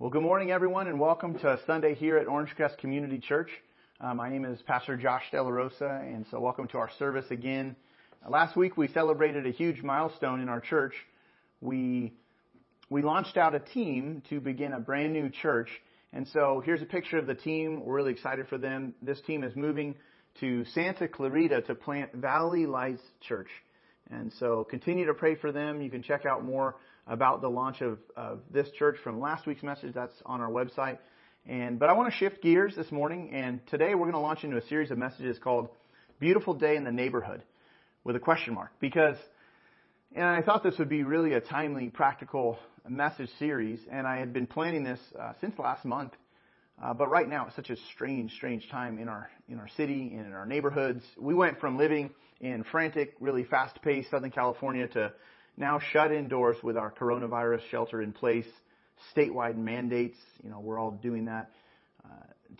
Well, good morning, everyone, and welcome to Sunday here at Orange Crest Community Church. Uh, my name is Pastor Josh De La Rosa, and so welcome to our service again. Last week we celebrated a huge milestone in our church. We we launched out a team to begin a brand new church, and so here's a picture of the team. We're really excited for them. This team is moving to Santa Clarita to plant Valley Lights Church, and so continue to pray for them. You can check out more about the launch of, of this church from last week's message. That's on our website. And but I want to shift gears this morning, and today we're going to launch into a series of messages called "Beautiful Day in the Neighborhood" with a question mark because. And I thought this would be really a timely, practical message series, and I had been planning this uh, since last month. Uh, but right now, it's such a strange, strange time in our in our city and in our neighborhoods. We went from living in frantic, really fast-paced Southern California to now shut indoors with our coronavirus shelter in place, statewide mandates. You know, we're all doing that. Uh,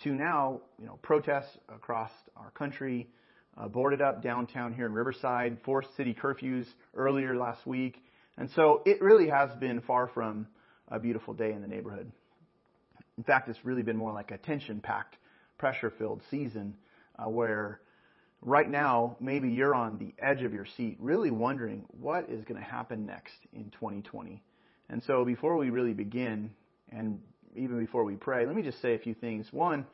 to now, you know, protests across our country, uh, boarded up downtown here in Riverside, forced city curfews earlier last week, and so it really has been far from a beautiful day in the neighborhood. In fact, it's really been more like a tension-packed, pressure-filled season uh, where right now, maybe you're on the edge of your seat, really wondering what is going to happen next in 2020. And so before we really begin, and even before we pray, let me just say a few things. One,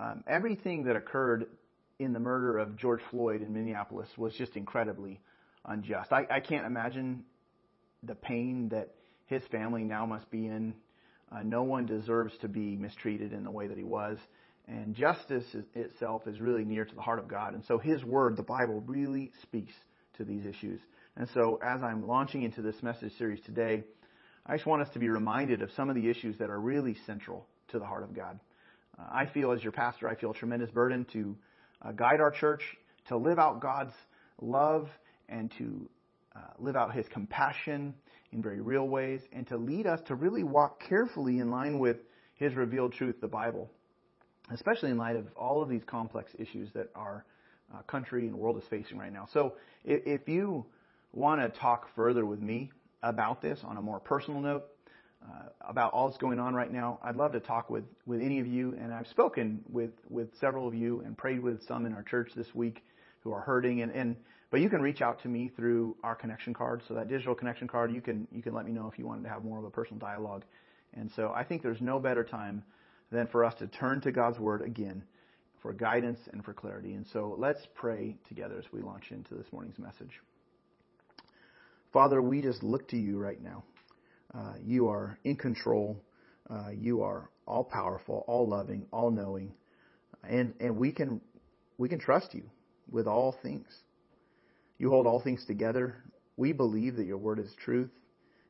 um, everything that occurred in the murder of George Floyd in Minneapolis was just incredibly unjust. I, I can't imagine the pain that his family now must be in. Uh, no one deserves to be mistreated in the way that he was. And justice itself is really near to the heart of God. And so His Word, the Bible, really speaks to these issues. And so as I'm launching into this message series today, I just want us to be reminded of some of the issues that are really central to the heart of God. Uh, I feel, as your pastor, I feel a tremendous burden to uh, guide our church to live out God's love and to uh, live out His compassion in very real ways and to lead us to really walk carefully in line with His revealed truth, the Bible especially in light of all of these complex issues that our uh, country and world is facing right now. So if, if you want to talk further with me about this on a more personal note, uh, about all that's going on right now, I'd love to talk with, with any of you. And I've spoken with, with several of you and prayed with some in our church this week who are hurting. And, and but you can reach out to me through our connection card. So that digital connection card, you can you can let me know if you wanted to have more of a personal dialogue. And so I think there's no better time than for us to turn to God's Word again for guidance and for clarity. And so let's pray together as we launch into this morning's message. Father, we just look to you right now. Uh, you are in control. Uh, you are all powerful, all loving, all knowing, and and we can we can trust you with all things. You hold all things together. We believe that your word is truth,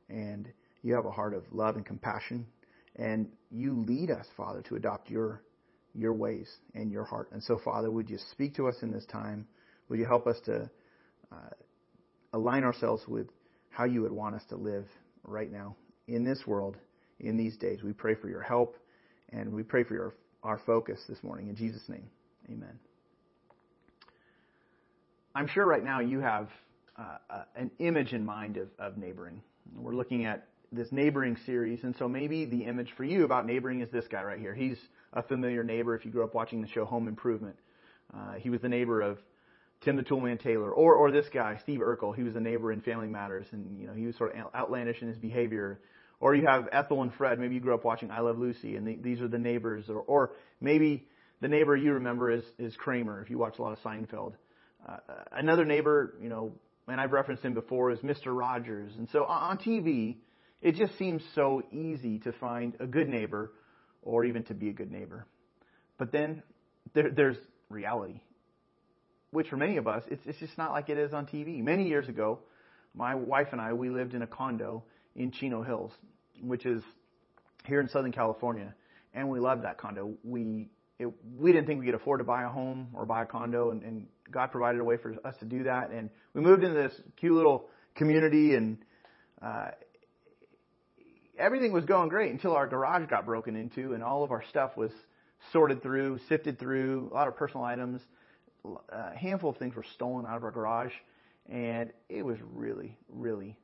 and you have a heart of love and compassion and you lead us, Father, to adopt your your ways and your heart. And so, Father, would you speak to us in this time? Would you help us to uh, align ourselves with how you would want us to live right now in this world, in these days? We pray for your help, and we pray for your our focus this morning. In Jesus' name, Amen. I'm sure right now you have uh, uh, an image in mind of, of neighboring. We're looking at this neighboring series, and so maybe the image for you about neighboring is this guy right here. He's a familiar neighbor if you grew up watching the show Home Improvement. Uh, he was the neighbor of Tim the Toolman Taylor, or or this guy Steve Urkel. He was a neighbor in Family Matters, and you know he was sort of outlandish in his behavior. Or you have Ethel and Fred. Maybe you grew up watching I Love Lucy, and the, these are the neighbors. Or or maybe the neighbor you remember is is Kramer if you watch a lot of Seinfeld. Uh, another neighbor, you know, and I've referenced him before, is Mr. Rogers. And so on TV, it just seems so easy to find a good neighbor or even to be a good neighbor. But then there, there's reality, which for many of us, it's, it's just not like it is on TV. Many years ago, my wife and I, we lived in a condo in Chino Hills, which is here in Southern California, and we loved that condo. We it, we didn't think we could afford to buy a home or buy a condo, and, and God provided a way for us to do that. And we moved into this cute little community, and uh, everything was going great until our garage got broken into and all of our stuff was sorted through, sifted through, a lot of personal items. A handful of things were stolen out of our garage, and it was really, really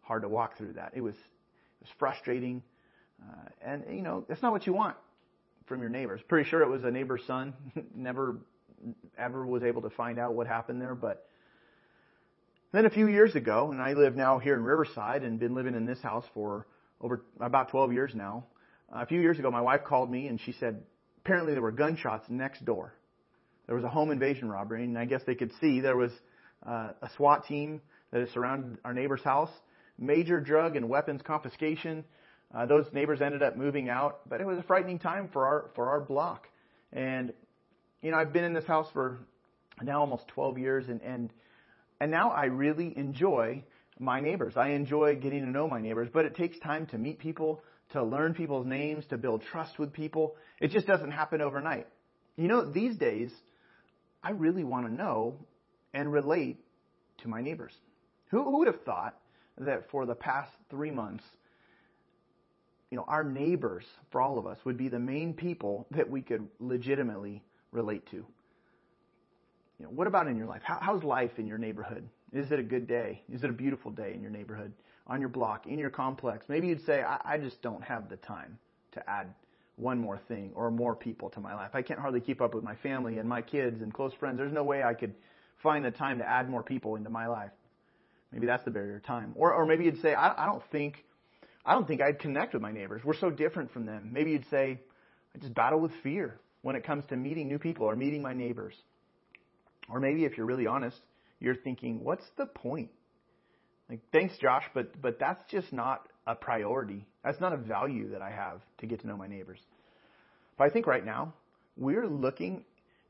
hard to walk through that. It was, it was frustrating. Uh, and, you know, that's not what you want from your neighbors. Pretty sure it was a neighbor's son. Never ever was able to find out what happened there, but then a few years ago, and I live now here in Riverside and been living in this house for over about 12 years now. A few years ago, my wife called me and she said, apparently there were gunshots next door. There was a home invasion robbery, and I guess they could see there was uh, a SWAT team that had surrounded our neighbor's house. Major drug and weapons confiscation. Uh, those neighbors ended up moving out, but it was a frightening time for our for our block. And you know, I've been in this house for now almost 12 years, and and and now I really enjoy my neighbors. I enjoy getting to know my neighbors, but it takes time to meet people, to learn people's names, to build trust with people. It just doesn't happen overnight. You know, these days, I really want to know and relate to my neighbors. Who, who would have thought that for the past three months, you know, our neighbors, for all of us, would be the main people that we could legitimately relate to? You know, what about in your life? How, how's life in your neighborhood? Is it a good day? Is it a beautiful day in your neighborhood, on your block, in your complex? Maybe you'd say, I, I just don't have the time to add one more thing or more people to my life. I can't hardly keep up with my family and my kids and close friends. There's no way I could find the time to add more people into my life. Maybe that's the barrier of time. Or, or maybe you'd say, I, I don't think, I don't think I'd connect with my neighbors. We're so different from them. Maybe you'd say, I just battle with fear when it comes to meeting new people or meeting my neighbors. Or maybe if you're really honest, you're thinking, what's the point? Like, thanks, Josh, but but that's just not a priority. That's not a value that I have to get to know my neighbors. But I think right now we're looking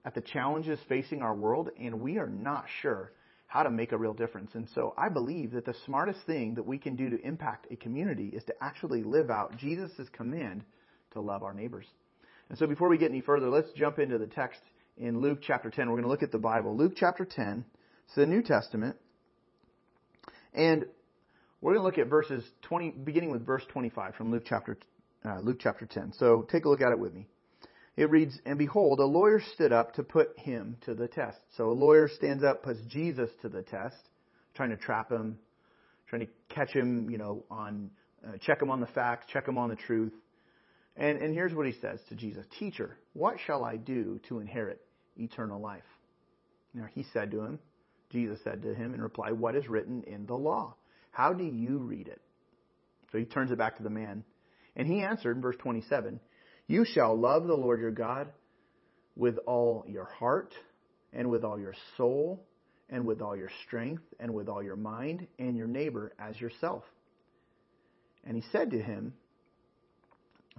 at the challenges facing our world, and we are not sure how to make a real difference. And so I believe that the smartest thing that we can do to impact a community is to actually live out Jesus' command to love our neighbors. And so before we get any further, let's jump into the text in Luke chapter 10. We're going to look at the Bible. Luke chapter 10. It's the New Testament. And we're going to look at verses 20, beginning with verse 25 from Luke chapter, uh, Luke chapter 10. So take a look at it with me. It reads, And behold, a lawyer stood up to put him to the test. So a lawyer stands up, puts Jesus to the test, trying to trap him, trying to catch him, you know, on, uh, check him on the facts, check him on the truth. And, and here's what he says to Jesus Teacher, what shall I do to inherit eternal life? Now he said to him, Jesus said to him in reply, What is written in the law? How do you read it? So he turns it back to the man. And he answered in verse 27 You shall love the Lord your God with all your heart, and with all your soul, and with all your strength, and with all your mind, and your neighbor as yourself. And he said to him,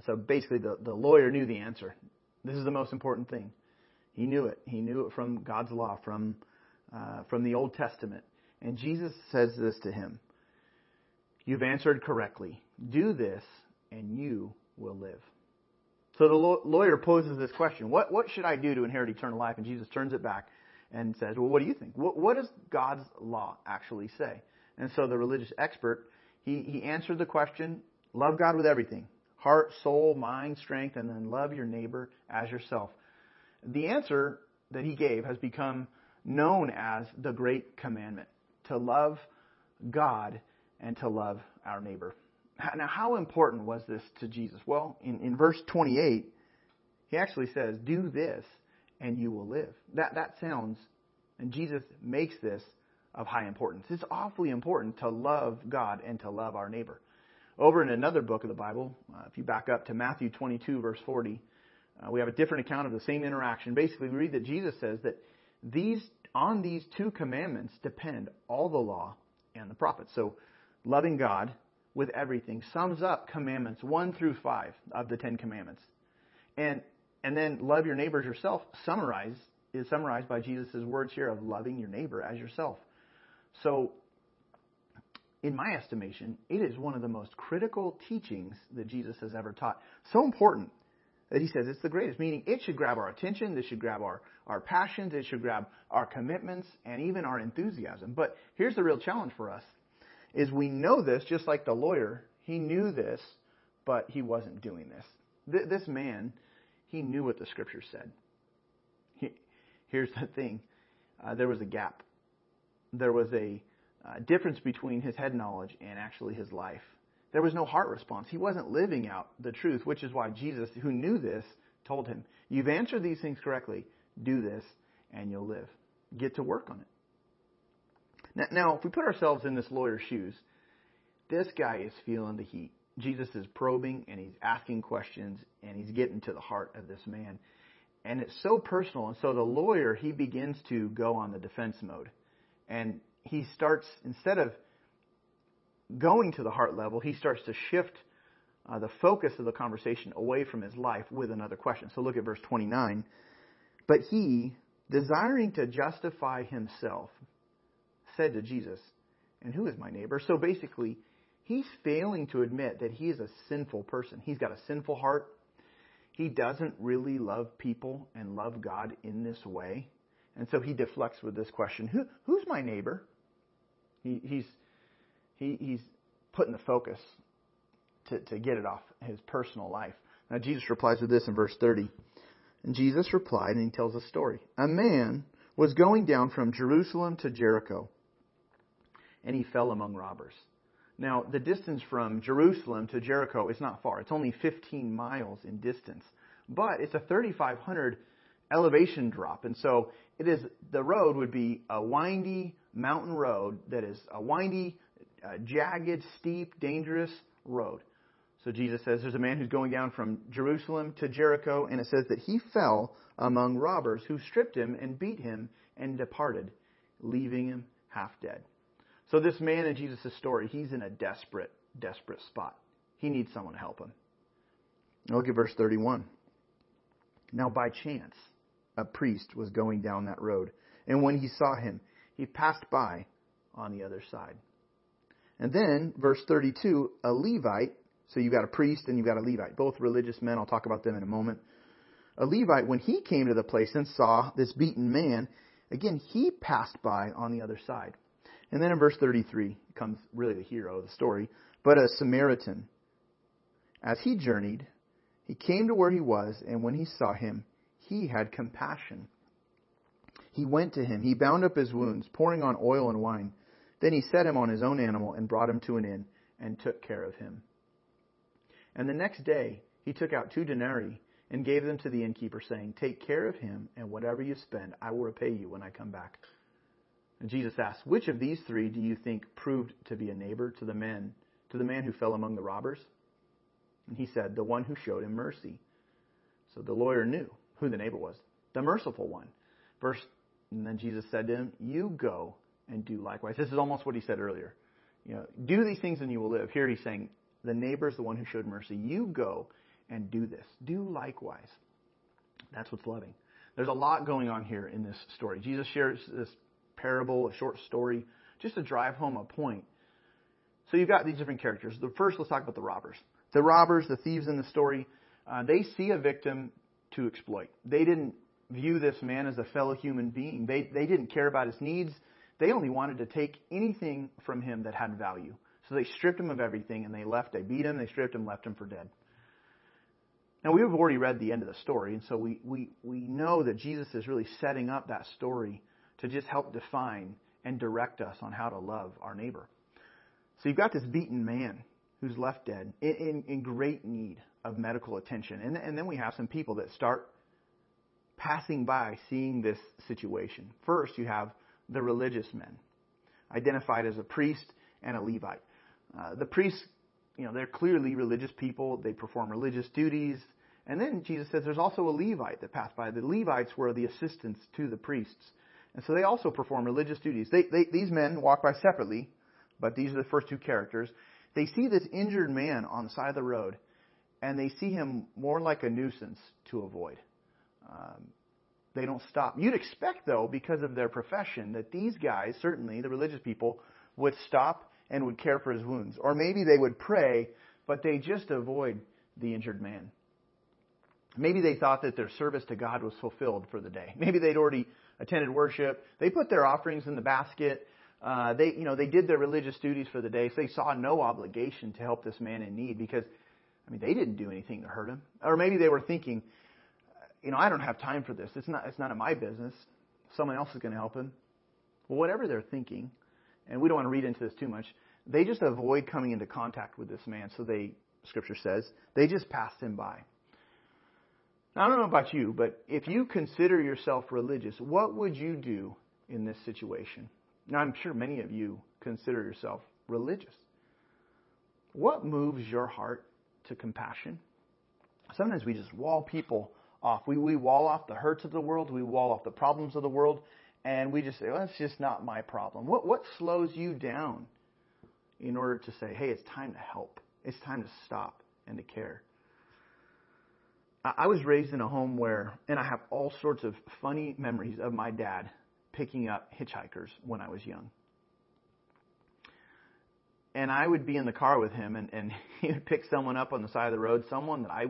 so basically the, the lawyer knew the answer. This is the most important thing. He knew it. He knew it from God's law, from, uh, from the Old Testament. And Jesus says this to him You've answered correctly. Do this, and you will live. So the lawyer poses this question what, what should I do to inherit eternal life? And Jesus turns it back and says, Well, what do you think? What, what does God's law actually say? And so the religious expert, he, he answered the question love God with everything heart, soul, mind, strength, and then love your neighbor as yourself. The answer that he gave has become known as the Great Commandment to love God and to love our neighbor. Now, how important was this to Jesus? Well, in, in verse 28, he actually says, Do this and you will live. That, that sounds, and Jesus makes this of high importance. It's awfully important to love God and to love our neighbor. Over in another book of the Bible, uh, if you back up to Matthew 22, verse 40, uh, we have a different account of the same interaction. Basically, we read that Jesus says that these on these two commandments depend all the law and the prophets. So, loving God with everything sums up commandments one through five of the Ten Commandments, and and then love your neighbor as yourself. Summarize is summarized by Jesus' words here of loving your neighbor as yourself. So in my estimation, it is one of the most critical teachings that Jesus has ever taught. So important that he says it's the greatest, meaning it should grab our attention, this should grab our, our passions, it should grab our commitments, and even our enthusiasm. But here's the real challenge for us, is we know this, just like the lawyer, he knew this, but he wasn't doing this. This man, he knew what the scripture said. He, here's the thing. Uh, there was a gap. There was a uh, difference between his head knowledge and actually his life. There was no heart response. He wasn't living out the truth, which is why Jesus, who knew this, told him, You've answered these things correctly. Do this, and you'll live. Get to work on it. Now, if we put ourselves in this lawyer's shoes, this guy is feeling the heat. Jesus is probing and he's asking questions and he's getting to the heart of this man. And it's so personal. And so the lawyer, he begins to go on the defense mode. And he starts, instead of going to the heart level, he starts to shift uh, the focus of the conversation away from his life with another question. So look at verse 29. But he, desiring to justify himself, said to Jesus, And who is my neighbor? So basically, he's failing to admit that he is a sinful person. He's got a sinful heart. He doesn't really love people and love God in this way. And so he deflects with this question Who, Who's my neighbor? He, he's, he, he's putting the focus to, to get it off his personal life. Now, Jesus replies with this in verse 30. And Jesus replied, and he tells a story. A man was going down from Jerusalem to Jericho, and he fell among robbers. Now, the distance from Jerusalem to Jericho is not far. It's only 15 miles in distance. But it's a 3,500 elevation drop. And so it is, the road would be a windy mountain road that is a windy, uh, jagged, steep, dangerous road. So Jesus says there's a man who's going down from Jerusalem to Jericho, and it says that he fell among robbers who stripped him and beat him and departed, leaving him half dead. So this man in Jesus' story, he's in a desperate, desperate spot. He needs someone to help him. Look at verse 31. Now by chance, a priest was going down that road, and when he saw him, he passed by on the other side. And then, verse 32, a Levite, so you've got a priest and you've got a Levite, both religious men. I'll talk about them in a moment. A Levite, when he came to the place and saw this beaten man, again, he passed by on the other side. And then in verse 33 comes really the hero of the story. But a Samaritan, as he journeyed, he came to where he was, and when he saw him, he had compassion. He went to him. He bound up his wounds, pouring on oil and wine. Then he set him on his own animal and brought him to an inn and took care of him. And the next day he took out two denarii and gave them to the innkeeper, saying, Take care of him, and whatever you spend, I will repay you when I come back. And Jesus asked, Which of these three do you think proved to be a neighbor to the men, to the man who fell among the robbers? And he said, The one who showed him mercy. So the lawyer knew who the neighbor was, the merciful one. Verse, and then Jesus said to him, You go and do likewise. This is almost what he said earlier. You know, do these things and you will live. Here he's saying, the neighbor is the one who showed mercy. You go and do this. Do likewise. That's what's loving. There's a lot going on here in this story. Jesus shares this parable, a short story, just to drive home a point. So you've got these different characters. The first, let's talk about the robbers. The robbers, the thieves in the story, uh, they see a victim to exploit. They didn't view this man as a fellow human being. They, they didn't care about his needs. They only wanted to take anything from him that had value. So they stripped him of everything and they left. They beat him, they stripped him, left him for dead. Now we have already read the end of the story, and so we, we, we know that Jesus is really setting up that story to just help define and direct us on how to love our neighbor. So you've got this beaten man who's left dead in, in, in great need of medical attention. And, and then we have some people that start passing by seeing this situation. First, you have the religious men, identified as a priest and a Levite. Uh, the priests, you know, they're clearly religious people. They perform religious duties. And then Jesus says there's also a Levite that passed by. The Levites were the assistants to the priests. And so they also perform religious duties. They, they, these men walk by separately, but these are the first two characters. They see this injured man on the side of the road, and they see him more like a nuisance to avoid. Um, they don't stop. You'd expect, though, because of their profession, that these guys, certainly the religious people, would stop and would care for his wounds. Or maybe they would pray, but they just avoid the injured man. Maybe they thought that their service to God was fulfilled for the day. Maybe they'd already attended worship. They put their offerings in the basket. Uh, they, you know, they did their religious duties for the day. So they saw no obligation to help this man in need because, I mean, they didn't do anything to hurt him. Or maybe they were thinking, you know, I don't have time for this. It's not, it's none of my business. Someone else is going to help him. Well, whatever they're thinking, and we don't want to read into this too much, they just avoid coming into contact with this man. So they, Scripture says, they just passed him by. Now, I don't know about you, but if you consider yourself religious, what would you do in this situation? Now, I'm sure many of you consider yourself religious. What moves your heart to compassion? Sometimes we just wall people off. We, we wall off the hurts of the world, we wall off the problems of the world, and we just say, well, that's just not my problem. What, what slows you down in order to say, hey, it's time to help? It's time to stop and to care. I was raised in a home where, and I have all sorts of funny memories of my dad picking up hitchhikers when I was young. And I would be in the car with him, and, and he would pick someone up on the side of the road, someone that I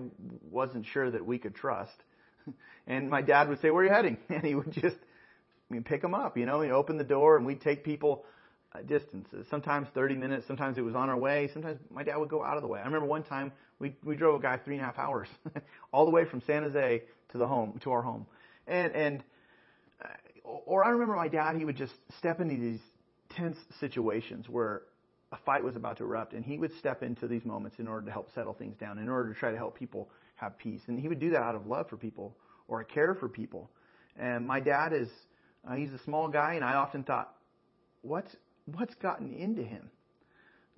wasn't sure that we could trust. And my dad would say, "Where are you heading?" And he would just, I mean, pick them up. You know, he'd open the door, and we'd take people uh, distances. Sometimes 30 minutes. Sometimes it was on our way. Sometimes my dad would go out of the way. I remember one time we we drove a guy three and a half hours, all the way from San Jose to the home to our home, and and uh, or I remember my dad. He would just step into these tense situations where a fight was about to erupt, and he would step into these moments in order to help settle things down, in order to try to help people have peace. And he would do that out of love for people or a care for people. And my dad is, uh, he's a small guy, and I often thought, what's, what's gotten into him?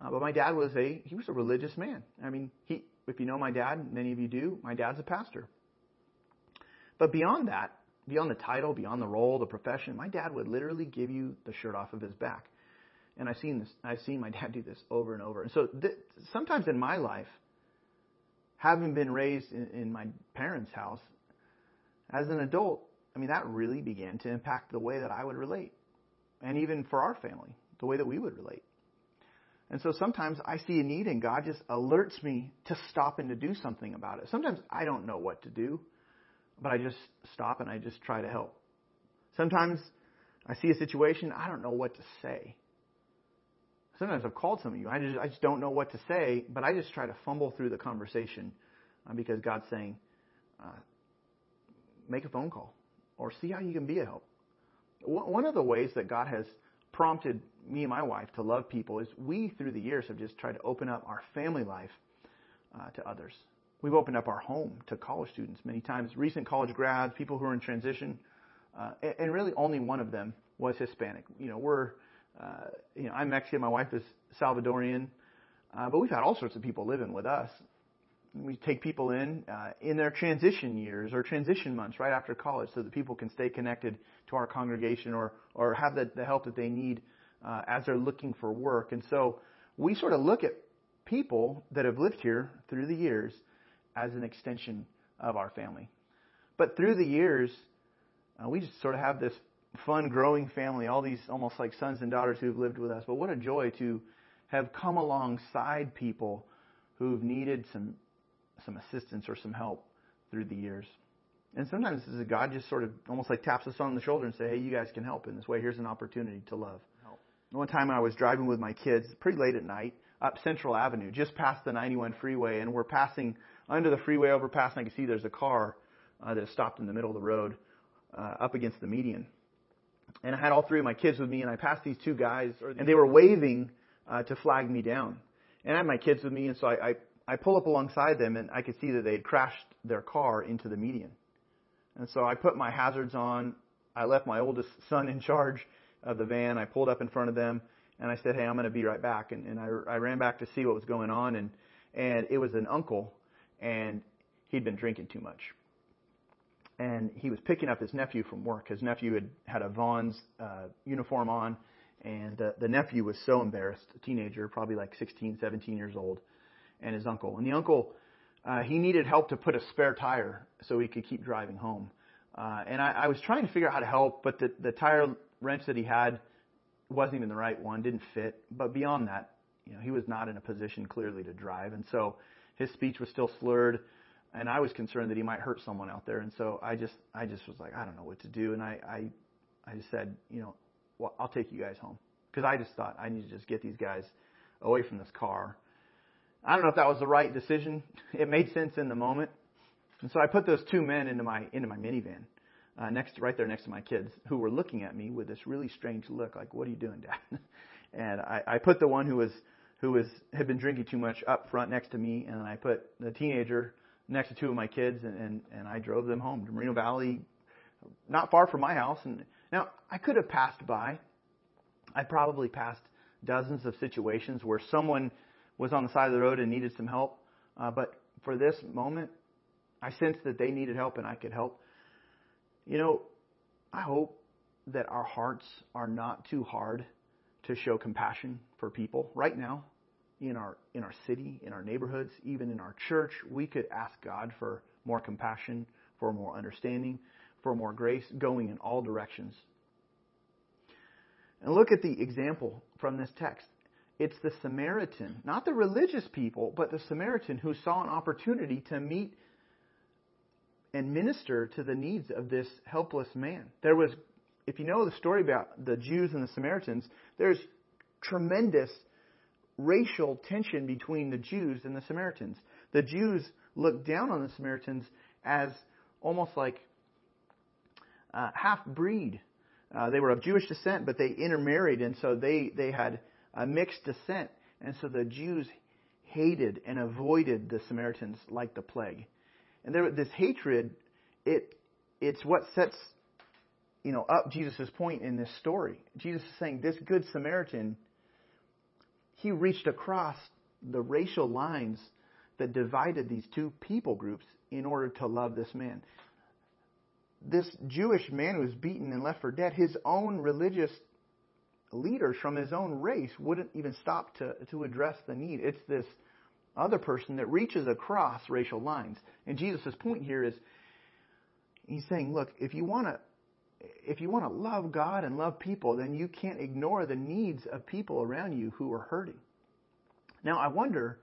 Uh, but my dad was a, he was a religious man. I mean, he, if you know my dad, many of you do, my dad's a pastor. But beyond that, beyond the title, beyond the role, the profession, my dad would literally give you the shirt off of his back. And I've seen this. I've seen my dad do this over and over. And so th- sometimes in my life, having been raised in, in my parents' house, as an adult, I mean that really began to impact the way that I would relate, and even for our family, the way that we would relate. And so sometimes I see a need and God just alerts me to stop and to do something about it. Sometimes I don't know what to do, but I just stop and I just try to help. Sometimes I see a situation, I don't know what to say. Sometimes I've called some of you. I just, I just don't know what to say, but I just try to fumble through the conversation uh, because God's saying, uh, make a phone call or see how you can be a help. One of the ways that God has prompted me and my wife to love people is we, through the years, have just tried to open up our family life uh, to others. We've opened up our home to college students many times, recent college grads, people who are in transition, uh, and really only one of them was Hispanic. You know, we're you know, I'm Mexican, my wife is Salvadorian, uh, but we've had all sorts of people living with us. We take people in uh, in their transition years or transition months right after college so that people can stay connected to our congregation or, or have the, the help that they need uh, as they're looking for work. And so we sort of look at people that have lived here through the years as an extension of our family. But through the years, uh, we just sort of have this fun, growing family, all these almost like sons and daughters who've lived with us. But what a joy to have come alongside people who've needed some some assistance or some help through the years. And sometimes God just sort of almost like taps us on the shoulder and say, "Hey, you guys can help in this way. Here's an opportunity to love." Help. One time I was driving with my kids, pretty late at night, up Central Avenue, just past the 91 freeway, and we're passing under the freeway overpass, and I can see there's a car uh, that stopped in the middle of the road, uh, up against the median and I had all three of my kids with me, and I passed these two guys, and they were waving uh, to flag me down. And I had my kids with me, and so I, I, I pull up alongside them, and I could see that they had crashed their car into the median. And so I put my hazards on. I left my oldest son in charge of the van. I pulled up in front of them, and I said, "Hey, I'm going to be right back." And, and I, I ran back to see what was going on, and and it was an uncle, and he'd been drinking too much and he was picking up his nephew from work. His nephew had had a Vons uh, uniform on, and uh, the nephew was so embarrassed, a teenager, probably like 16, 17 years old, and his uncle. And the uncle, uh, he needed help to put a spare tire so he could keep driving home. Uh, and I, I was trying to figure out how to help, but the, the tire wrench that he had wasn't even the right one, didn't fit. But beyond that, you know, he was not in a position clearly to drive, and so his speech was still slurred and I was concerned that he might hurt someone out there. And so I just, I just was like, I don't know what to do. And I, I, I just said, you know, well, I'll take you guys home because I just thought I need to just get these guys away from this car. I don't know if that was the right decision. It made sense in the moment. And so I put those two men into my, into my minivan, uh, next, right there next to my kids who were looking at me with this really strange look, like, what are you doing, dad? and I, I put the one who was who was had been drinking too much up front next to me, and I put the teenager next to two of my kids, and and, and I drove them home to Moreno Valley, not far from my house. And now I could have passed by. I probably passed dozens of situations where someone was on the side of the road and needed some help, uh, but for this moment, I sensed that they needed help and I could help. You know, I hope that our hearts are not too hard to show compassion for people right now in our in our city, in our neighborhoods, even in our church. We could ask God for more compassion, for more understanding, for more grace, going in all directions. And look at the example from this text. It's the Samaritan, not the religious people, but the Samaritan who saw an opportunity to meet and minister to the needs of this helpless man. There was, if you know the story about the Jews and the Samaritans, there's tremendous racial tension between the Jews and the Samaritans. The Jews looked down on the Samaritans as almost like uh, half breed. Uh, they were of Jewish descent, but they intermarried, and so they, they had a mixed descent. And so the Jews hated and avoided the Samaritans like the plague. And there, this hatred, it, it's what sets, you know, up Jesus' point in this story. Jesus is saying this good Samaritan, he reached across the racial lines that divided these two people groups in order to love this man. This Jewish man who was beaten and left for dead, his own religious leaders from his own race wouldn't even stop to, to address the need. It's this other person that reaches across racial lines. And Jesus' point here is he's saying, look, if you want to if you want to love God and love people, then you can't ignore the needs of people around you who are hurting. Now, I wonder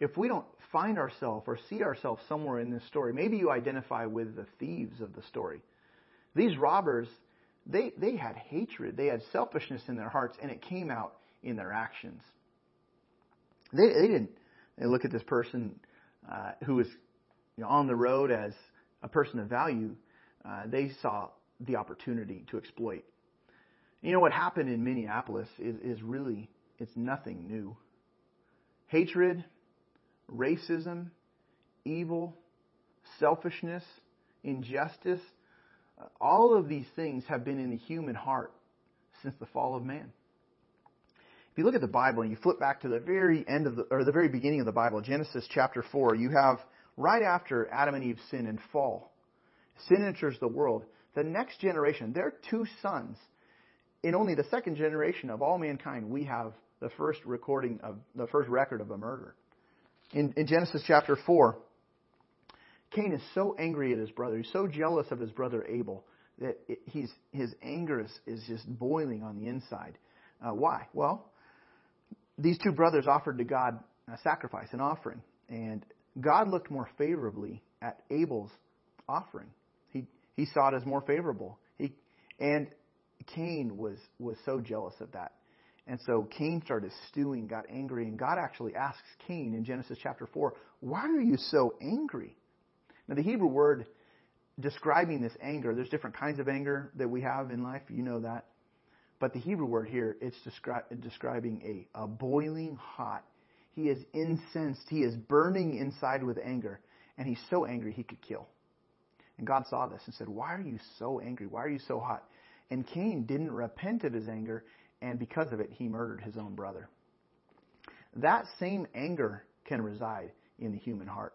if we don't find ourselves or see ourselves somewhere in this story. Maybe you identify with the thieves of the story. These robbers, they, they had hatred, they had selfishness in their hearts, and it came out in their actions. They, they didn't they look at this person uh, who was you know, on the road as a person of value. Uh, they saw the opportunity to exploit. You know what happened in Minneapolis is, is really it's nothing new. Hatred, racism, evil, selfishness, injustice, uh, all of these things have been in the human heart since the fall of man. If you look at the Bible and you flip back to the very end of the, or the very beginning of the Bible, Genesis chapter 4, you have right after Adam and Eve sin and fall, sin enters the world. The next generation, their two sons, in only the second generation of all mankind, we have the first recording of the first record of a murder. In, in Genesis chapter 4, Cain is so angry at his brother, he's so jealous of his brother Abel that it, he's, his anger is, is just boiling on the inside. Uh, why? Well, these two brothers offered to God a sacrifice, an offering, and God looked more favorably at Abel's offering. He saw it as more favorable. He and Cain was was so jealous of that. And so Cain started stewing, got angry, and God actually asks Cain in Genesis chapter 4, Why are you so angry? Now, the Hebrew word describing this anger, there's different kinds of anger that we have in life. You know that. But the Hebrew word here, it's descri- describing a, a boiling hot. He is incensed. He is burning inside with anger. And he's so angry he could kill. And God saw this and said, Why are you so angry? Why are you so hot? And Cain didn't repent of his anger, and because of it, he murdered his own brother. That same anger can reside in the human heart.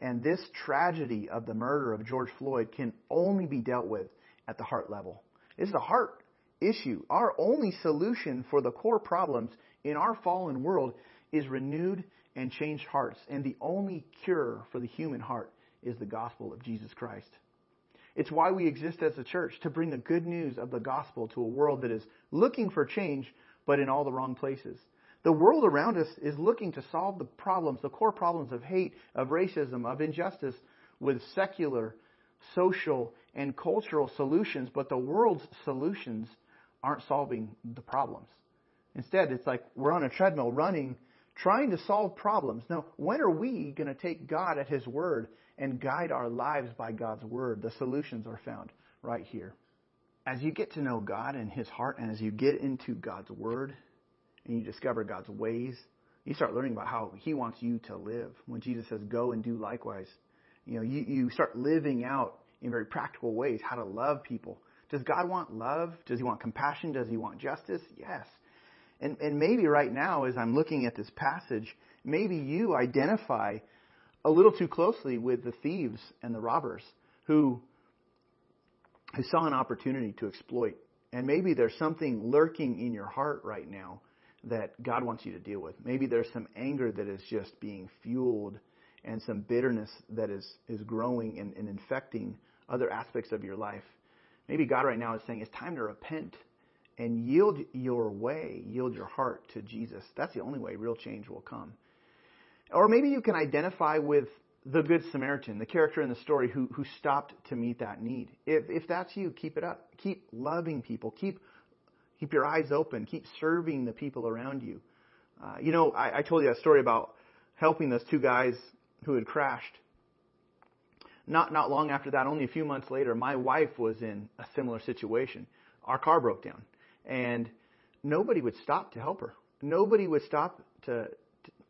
And this tragedy of the murder of George Floyd can only be dealt with at the heart level. It's the heart issue. Our only solution for the core problems in our fallen world is renewed and changed hearts. And the only cure for the human heart is the gospel of Jesus Christ. It's why we exist as a church, to bring the good news of the gospel to a world that is looking for change, but in all the wrong places. The world around us is looking to solve the problems, the core problems of hate, of racism, of injustice, with secular, social, and cultural solutions, but the world's solutions aren't solving the problems. Instead, it's like we're on a treadmill running, trying to solve problems. Now, when are we going to take God at His word and guide our lives by God's word? The solutions are found right here. As you get to know God and His heart, and as you get into God's word, and you discover God's ways, you start learning about how He wants you to live. When Jesus says, "Go and do likewise," you know, you, you start living out in very practical ways how to love people. Does God want love? Does He want compassion? Does He want justice? Yes. And, and maybe right now, as I'm looking at this passage, maybe you identify a little too closely with the thieves and the robbers who, who saw an opportunity to exploit. And maybe there's something lurking in your heart right now that God wants you to deal with. Maybe there's some anger that is just being fueled and some bitterness that is, is growing and, and infecting other aspects of your life. Maybe God right now is saying it's time to repent and yield your way, yield your heart to Jesus. That's the only way real change will come. Or maybe you can identify with the Good Samaritan, the character in the story who, who stopped to meet that need. If, if that's you, keep it up. Keep loving people. Keep, keep your eyes open. Keep serving the people around you. Uh, you know, I, I told you a story about helping those two guys who had crashed. Not, not long after that, only a few months later, my wife was in a similar situation. Our car broke down and nobody would stop to help her. Nobody would stop to,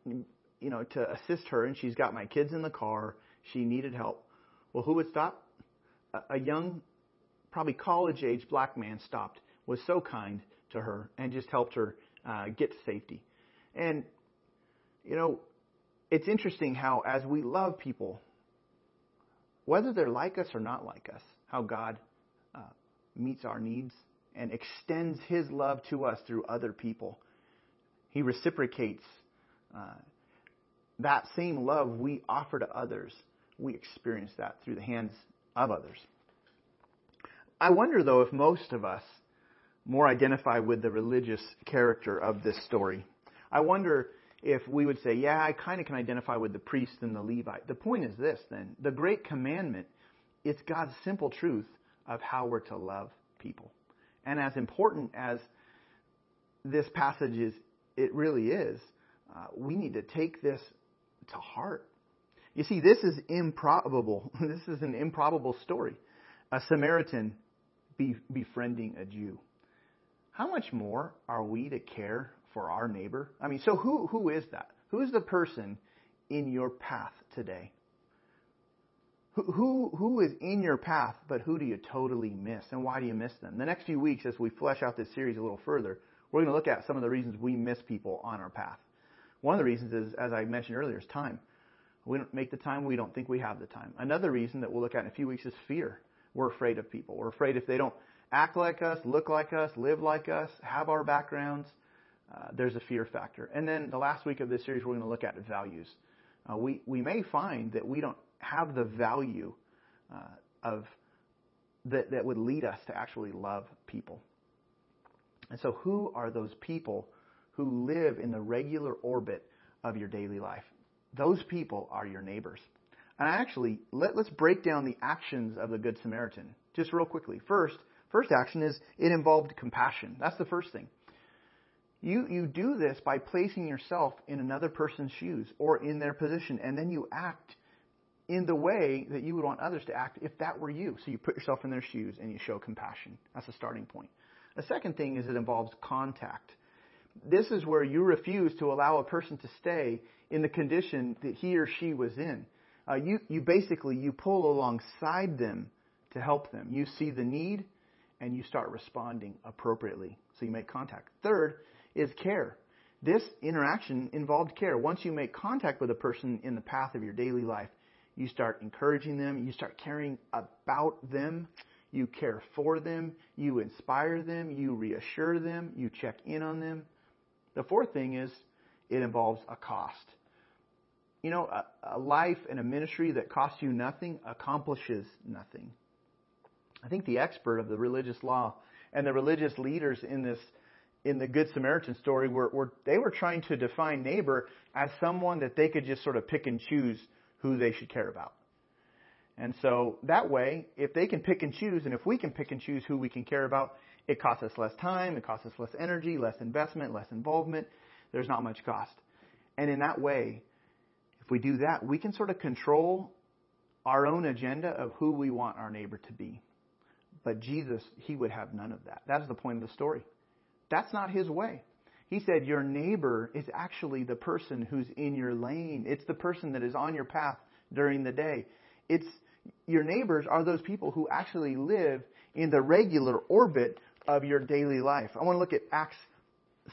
to, you know, to assist her. And she's got my kids in the car. She needed help. Well, who would stop? A, a young, probably college-age black man stopped. Was so kind to her and just helped her uh, get to safety. And you know, it's interesting how as we love people, whether they're like us or not like us, how God uh, meets our needs and extends His love to us through other people. He reciprocates uh, that same love we offer to others. We experience that through the hands of others. I wonder, though, if most of us more identify with the religious character of this story. I wonder if we would say, yeah, I kind of can identify with the priest and the Levite. The point is this, then. The great commandment, it's God's simple truth of how we're to love people. And as important as this passage is, it really is, uh, we need to take this to heart. You see, this is improbable. This is an improbable story. A Samaritan be, befriending a Jew. How much more are we to care for our neighbor? I mean, so who, who is that? Who is the person in your path today? Who, who, who is in your path, but who do you totally miss? And why do you miss them? The next few weeks, as we flesh out this series a little further, we're going to look at some of the reasons we miss people on our path. One of the reasons is, as I mentioned earlier, is time. We don't make the time, we don't think we have the time. Another reason that we'll look at in a few weeks is fear. We're afraid of people. We're afraid if they don't act like us, look like us, live like us, have our backgrounds, uh, there's a fear factor. And then the last week of this series, we're going to look at values. Uh, we, we may find that we don't have the value uh, of that, that would lead us to actually love people. And so, who are those people who live in the regular orbit of your daily life? Those people are your neighbors. And actually, let, let's break down the actions of the Good Samaritan just real quickly. First, first action is it involved compassion. That's the first thing. You, you do this by placing yourself in another person's shoes or in their position, and then you act in the way that you would want others to act if that were you. So you put yourself in their shoes and you show compassion. That's a starting point. The second thing is it involves contact. This is where you refuse to allow a person to stay in the condition that he or she was in. Uh, you, you basically, you pull alongside them to help them. You see the need and you start responding appropriately. So you make contact. Third is care. This interaction involved care. Once you make contact with a person in the path of your daily life, you start encouraging them, you start caring about them, you care for them, you inspire them, you reassure them, you check in on them. The fourth thing is it involves a cost. You know, a, a life and a ministry that costs you nothing accomplishes nothing. I think the expert of the religious law and the religious leaders in this in the Good Samaritan story were, were they were trying to define neighbor as someone that they could just sort of pick and choose who they should care about. And so that way, if they can pick and choose, and if we can pick and choose who we can care about, it costs us less time, it costs us less energy, less investment, less involvement. There's not much cost. And in that way, if we do that, we can sort of control our own agenda of who we want our neighbor to be. But Jesus, he would have none of that. That is the point of the story. That's not his way. He said your neighbor is actually the person who's in your lane. It's the person that is on your path during the day. It's your neighbors are those people who actually live in the regular orbit of your daily life. I want to look at Acts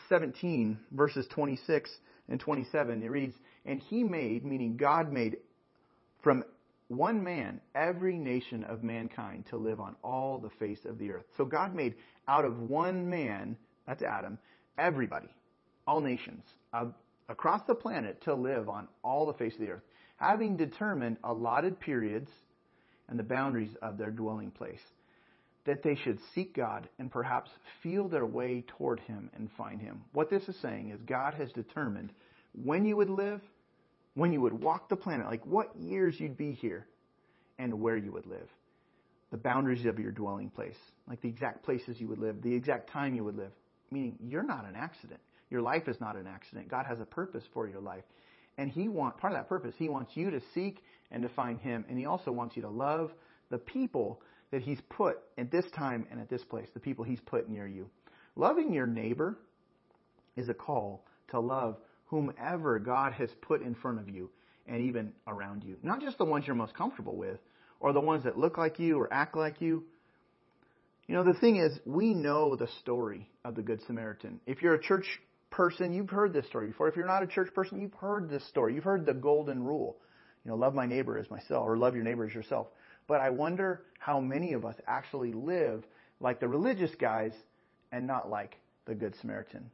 17 verses 26 and 27. It reads, "And he made, meaning God made from one man every nation of mankind to live on all the face of the earth. So God made out of one man, that's Adam, everybody, all nations uh, across the planet to live on all the face of the earth, having determined allotted periods and the boundaries of their dwelling place, that they should seek God and perhaps feel their way toward Him and find Him. What this is saying is God has determined when you would live when you would walk the planet, like what years you'd be here and where you would live. The boundaries of your dwelling place, like the exact places you would live, the exact time you would live. Meaning you're not an accident. Your life is not an accident. God has a purpose for your life. And he want part of that purpose, he wants you to seek and to find him. And he also wants you to love the people that he's put at this time and at this place, the people he's put near you. Loving your neighbor is a call to love whomever God has put in front of you and even around you. Not just the ones you're most comfortable with or the ones that look like you or act like you. You know, the thing is, we know the story of the Good Samaritan. If you're a church person, you've heard this story before. If you're not a church person, you've heard this story. You've heard the golden rule. You know, love my neighbor as myself, or love your neighbor as yourself. But I wonder how many of us actually live like the religious guys and not like the Good Samaritan.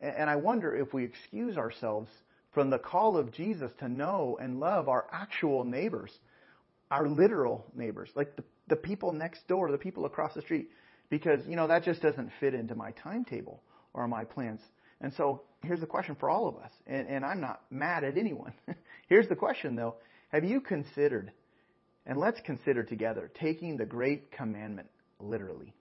And I wonder if we excuse ourselves from the call of Jesus to know and love our actual neighbors, our literal neighbors, like the, the people next door, the people across the street, because, you know, that just doesn't fit into my timetable or my plans. And so here's the question for all of us, and, and I'm not mad at anyone. here's the question though. Have you considered, and let's consider together, taking the great commandment literally?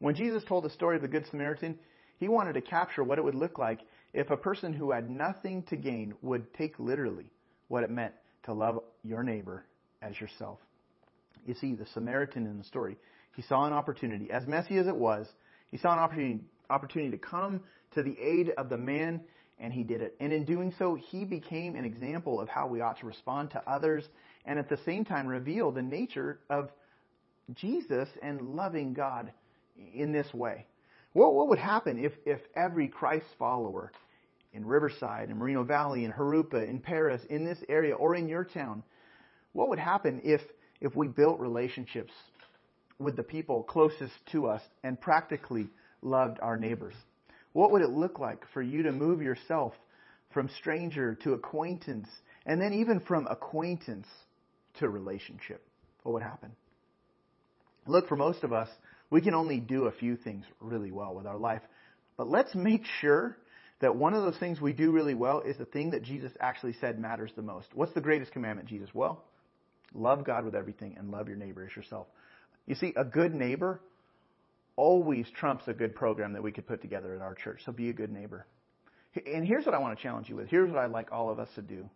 When Jesus told the story of the Good Samaritan, he wanted to capture what it would look like if a person who had nothing to gain would take literally what it meant to love your neighbor as yourself. You see, the Samaritan in the story, he saw an opportunity, as messy as it was, he saw an opportunity, opportunity to come to the aid of the man, and he did it. And in doing so, he became an example of how we ought to respond to others, and at the same time reveal the nature of Jesus and loving God in this way. What, what would happen if, if every Christ follower in Riverside, in Moreno Valley, in Jurupa, in Perris, in this area, or in your town, what would happen if, if we built relationships with the people closest to us and practically loved our neighbors? What would it look like for you to move yourself from stranger to acquaintance, and then even from acquaintance to relationship? What would happen? Look, for most of us, we can only do a few things really well with our life. But let's make sure that one of those things we do really well is the thing that Jesus actually said matters the most. What's the greatest commandment, Jesus? Well, love God with everything and love your neighbor as yourself. You see, a good neighbor always trumps a good program that we could put together at our church. So be a good neighbor. And here's what I want to challenge you with. Here's what I'd like all of us to do.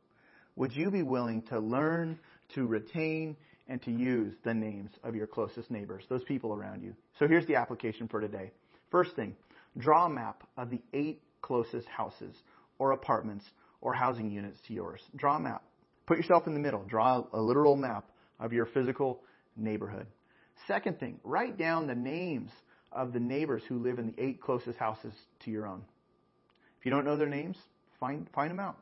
Would you be willing to learn, to retain, and to use the names of your closest neighbors, those people around you. So here's the application for today. First thing, draw a map of the eight closest houses or apartments or housing units to yours. Draw a map. Put yourself in the middle. Draw a literal map of your physical neighborhood. Second thing, write down the names of the neighbors who live in the eight closest houses to your own. If you don't know their names, find, find them out.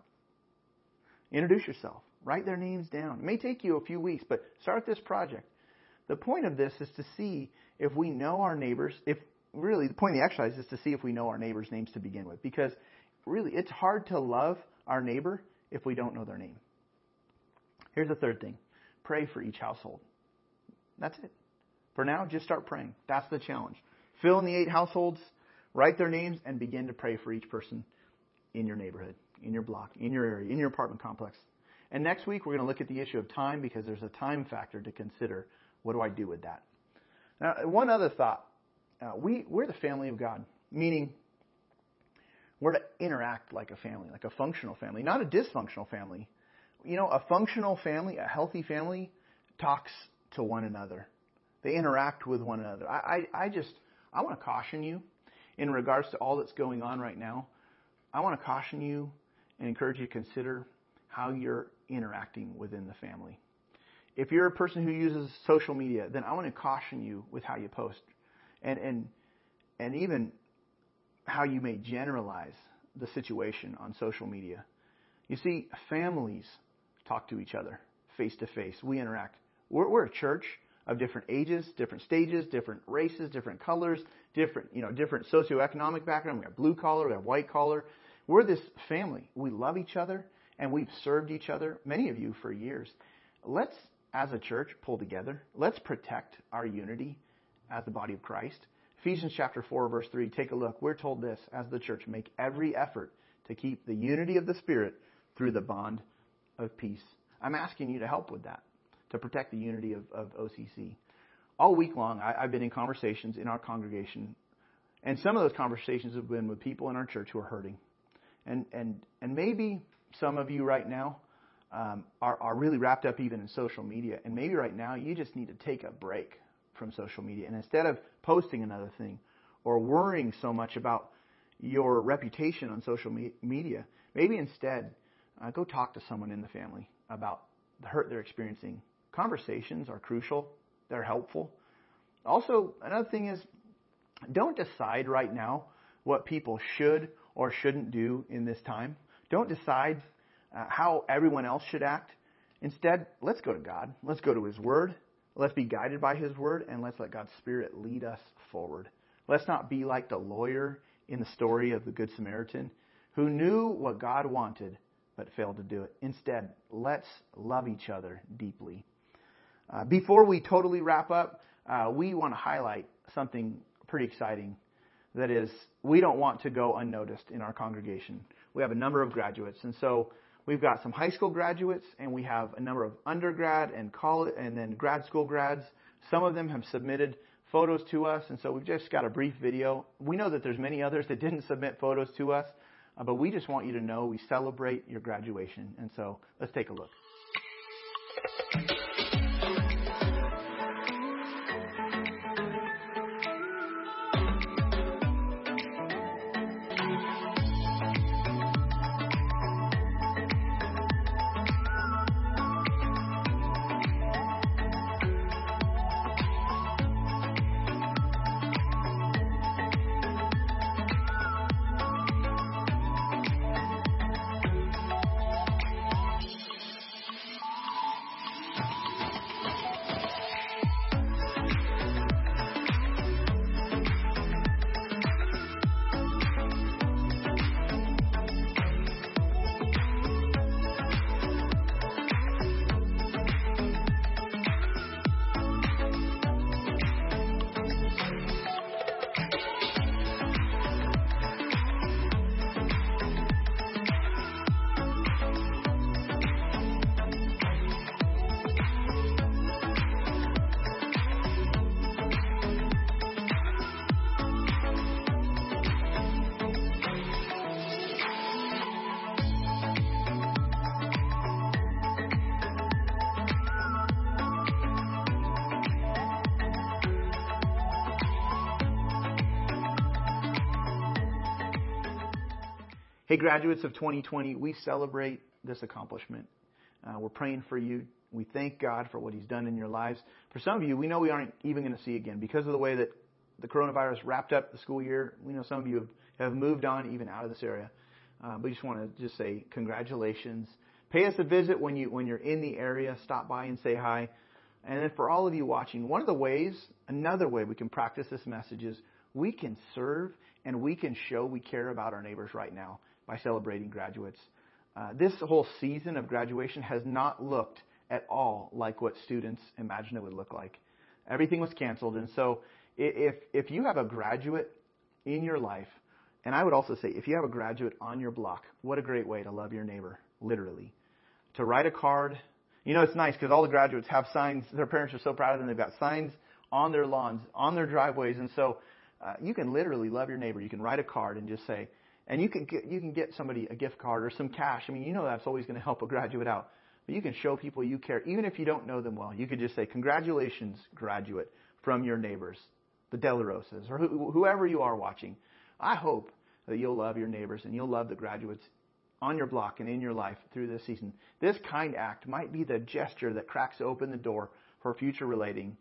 Introduce yourself. Write their names down. It may take you a few weeks, but start this project. The point of this is to see if we know our neighbors, if really the point of the exercise is to see if we know our neighbors' names to begin with. Because really, it's hard to love our neighbor if we don't know their name. Here's the third thing pray for each household. That's it. For now, just start praying. That's the challenge. Fill in the eight households, write their names, and begin to pray for each person in your neighborhood, in your block, in your area, in your apartment complex. And next week, we're going to look at the issue of time because there's a time factor to consider. What do I do with that? Now, one other thought. Uh, we, we're the family of God, meaning we're to interact like a family, like a functional family, not a dysfunctional family. You know, a functional family, a healthy family, talks to one another. They interact with one another. I, I, I just, I want to caution you in regards to all that's going on right now I want to caution you and encourage you to consider how you're interacting within the family. If you're a person who uses social media, then I want to caution you with how you post and, and, and even how you may generalize the situation on social media. You see, families talk to each other face to face. We interact. We're, we're a church of different ages, different stages, different races, different colors, different, you know, different socioeconomic background. We have blue collar, we have white collar. We're this family. We love each other and we've served each other, many of you, for years. Let's, as a church, pull together. Let's protect our unity as the body of Christ. Ephesians chapter 4, verse 3, take a look. We're told this as the church make every effort to keep the unity of the Spirit through the bond of peace. I'm asking you to help with that, to protect the unity of, of OCC. All week long, I, I've been in conversations in our congregation, and some of those conversations have been with people in our church who are hurting. And, and, and maybe some of you right now um, are, are really wrapped up even in social media, and maybe right now you just need to take a break from social media. And instead of posting another thing or worrying so much about your reputation on social me- media, maybe instead uh, go talk to someone in the family about the hurt they're experiencing. Conversations are crucial, they're helpful. Also, another thing is don't decide right now what people should or shouldn't do in this time. Don't decide uh, how everyone else should act. Instead, let's go to God. Let's go to His Word. Let's be guided by His Word, and let's let God's Spirit lead us forward. Let's not be like the lawyer in the story of the Good Samaritan who knew what God wanted but failed to do it. Instead, let's love each other deeply. Uh, before we totally wrap up, uh, we want to highlight something pretty exciting. That is, we don't want to go unnoticed in our congregation. We have a number of graduates, and so we've got some high school graduates, and we have a number of undergrad and college, and then grad school grads. Some of them have submitted photos to us, and so we've just got a brief video. We know that there's many others that didn't submit photos to us, uh, but we just want you to know we celebrate your graduation, and so let's take a look. Hey, graduates of 2020, we celebrate this accomplishment. Uh, we're praying for you. We thank God for what He's done in your lives. For some of you, we know we aren't even going to see again because of the way that the coronavirus wrapped up the school year. We know some of you have, have moved on even out of this area. Uh, we just want to just say congratulations. Pay us a visit when you when you're in the area. Stop by and say hi. And then for all of you watching, one of the ways, another way we can practice this message is we can serve and we can show we care about our neighbors right now by celebrating graduates. Uh, this whole season of graduation has not looked at all like what students imagined it would look like. Everything was canceled, and so if if you have a graduate in your life, and I would also say if you have a graduate on your block, what a great way to love your neighbor, literally. To write a card. You know, it's nice because all the graduates have signs. Their parents are so proud of them. They've got signs on their lawns, on their driveways, and so uh, you can literally love your neighbor. You can write a card and just say, and you can get, you can get somebody a gift card or some cash. I mean, you know that's always going to help a graduate out. But you can show people you care, even if you don't know them well. You could just say, congratulations, graduate, from your neighbors, the Delaroses, or whoever you are watching. I hope that you'll love your neighbors and you'll love the graduates on your block and in your life through this season. This kind act might be the gesture that cracks open the door for future relating.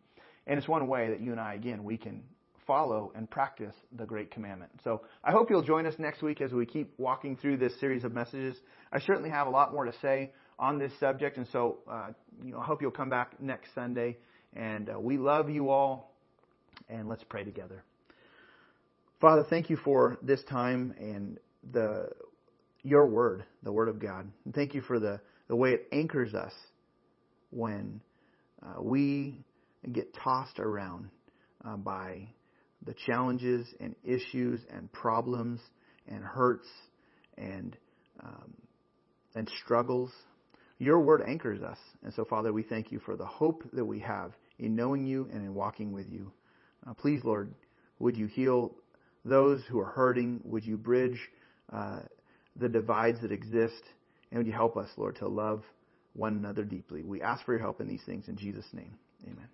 And it's one way that you and I, again, we can follow and practice the great commandment. So I hope you'll join us next week as we keep walking through this series of messages. I certainly have a lot more to say on this subject, and so uh, you know, I hope you'll come back next Sunday. And uh, we love you all, and let's pray together. Father, thank you for this time and the your word, the word of God. And thank you for the, the way it anchors us when uh, we get tossed around uh, by the challenges and issues and problems and hurts and um, and struggles. Your word anchors us, and so Father, we thank you for the hope that we have in knowing you and in walking with you. Uh, please, Lord, would you heal those who are hurting? Would you bridge uh, the divides that exist? And would you help us, Lord, to love one another deeply? We ask for your help in these things in Jesus' name. Amen.